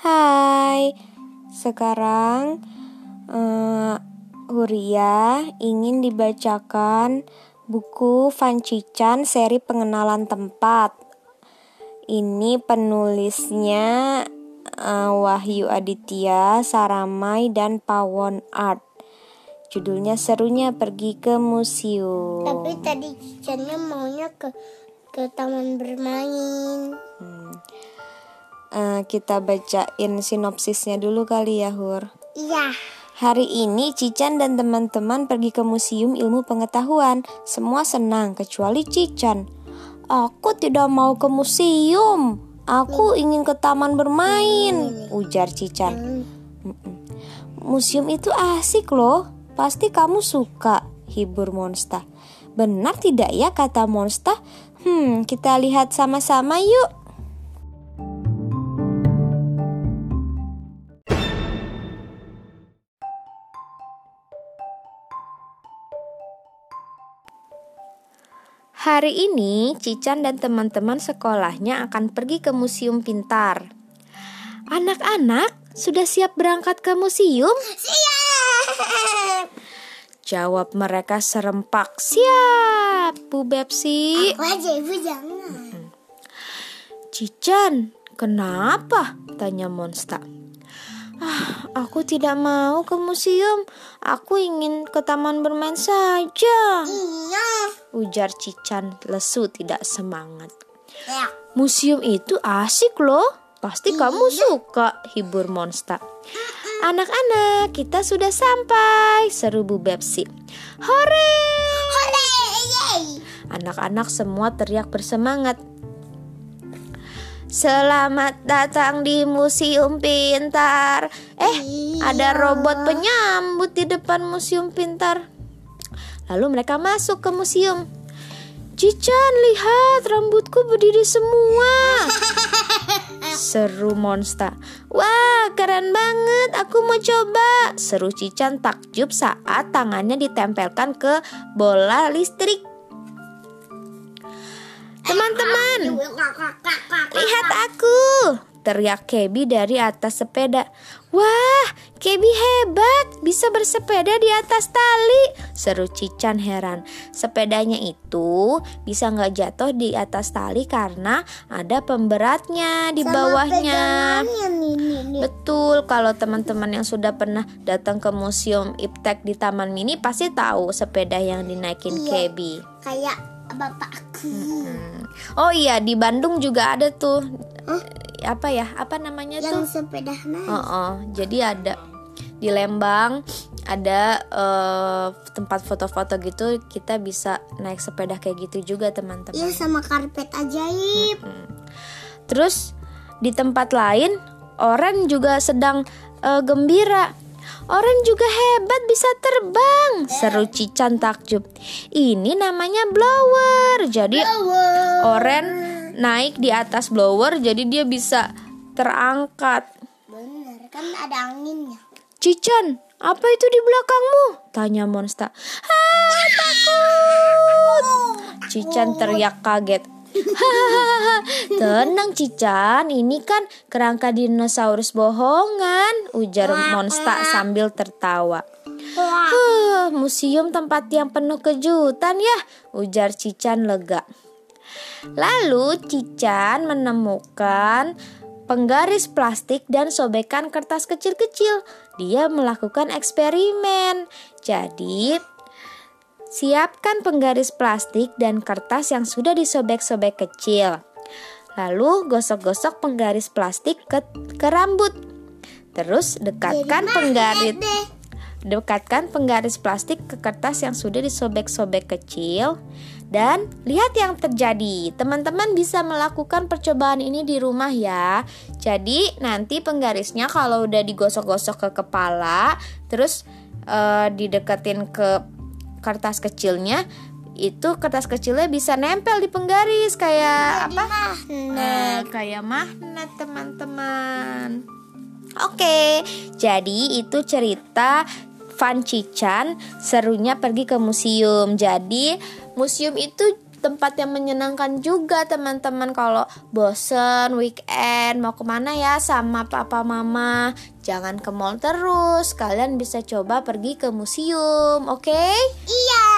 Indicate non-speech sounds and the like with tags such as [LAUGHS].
Hai, sekarang uh, Huria ingin dibacakan buku Fan Chan seri pengenalan tempat. Ini penulisnya uh, Wahyu Aditya, Saramai dan Pawon Art. Judulnya serunya pergi ke museum. Tapi tadi Cicannya maunya ke ke taman bermain. Hmm uh, kita bacain sinopsisnya dulu kali ya Hur. Iya. Hari ini Cican dan teman-teman pergi ke Museum Ilmu Pengetahuan. Semua senang kecuali Cican. Aku tidak mau ke museum. Aku ingin ke taman bermain, ujar Cican. Museum itu asik loh. Pasti kamu suka, hibur Monster. Benar tidak ya kata Monster? Hmm, kita lihat sama-sama yuk. Hari ini, Cican dan teman-teman sekolahnya akan pergi ke museum pintar. Anak-anak, sudah siap berangkat ke museum? Siap! Jawab mereka serempak. Siap, Bu Bepsi. Aku aja, Ibu jangan. Cican, kenapa? Tanya Monsta. Ah, aku tidak mau ke museum. Aku ingin ke taman bermain saja. Iya. Ujar Cican lesu tidak semangat. Ya. Museum itu asik loh. Pasti iya. kamu suka, hibur Monster. Anak-anak, kita sudah sampai, seru Bu Bepsi. Hore! Hore! Anak-anak semua teriak bersemangat. Selamat datang di Museum Pintar. Eh, iya. ada robot penyambut di depan Museum Pintar. Lalu mereka masuk ke museum. Cican, lihat rambutku berdiri semua. [LAUGHS] Seru Monster. Wah, keren banget. Aku mau coba. Seru Cican takjub saat tangannya ditempelkan ke bola listrik. Teman-teman, lihat aku! Teriak Kebi dari atas sepeda. Wah, Kebi hebat, bisa bersepeda di atas tali. Seru Cican heran. Sepedanya itu bisa nggak jatuh di atas tali karena ada pemberatnya di bawahnya. Betul, kalau teman-teman yang sudah pernah datang ke museum Iptek di Taman Mini pasti tahu sepeda yang dinaikin iya, Kebi. Kayak bapakku. Hmm. Oh iya, di Bandung juga ada tuh. Huh? apa ya apa namanya yang tuh sepeda naik oh, oh. jadi ada di Lembang ada uh, tempat foto-foto gitu kita bisa naik sepeda kayak gitu juga teman-teman iya sama karpet ajaib hmm. terus di tempat lain orang juga sedang uh, gembira Orang juga hebat bisa terbang Seru Cican takjub Ini namanya blower Jadi blower. Oren naik di atas blower jadi dia bisa terangkat. Bener, kan ada anginnya. Cican, apa itu di belakangmu? Tanya Monster. Ah, takut. Cican teriak kaget. [LAUGHS] Tenang Cican, ini kan kerangka dinosaurus bohongan, ujar Monster sambil tertawa. Huh, museum tempat yang penuh kejutan ya, ujar Cican lega. Lalu Cican menemukan penggaris plastik dan sobekan kertas kecil-kecil. Dia melakukan eksperimen. Jadi, siapkan penggaris plastik dan kertas yang sudah disobek-sobek kecil. Lalu gosok-gosok penggaris plastik ke, ke rambut. Terus dekatkan penggaris dekatkan penggaris plastik ke kertas yang sudah disobek-sobek kecil dan lihat yang terjadi. Teman-teman bisa melakukan percobaan ini di rumah ya. Jadi nanti penggarisnya kalau udah digosok-gosok ke kepala, terus uh, dideketin ke kertas kecilnya, itu kertas kecilnya bisa nempel di penggaris kayak apa? Magnet. Uh, kayak magnet teman-teman. Oke, jadi itu cerita Fan Cican serunya pergi ke museum. Jadi museum itu tempat yang menyenangkan juga teman-teman kalau bosen weekend mau ke mana ya sama papa mama jangan ke mall terus kalian bisa coba pergi ke museum oke okay? Iya.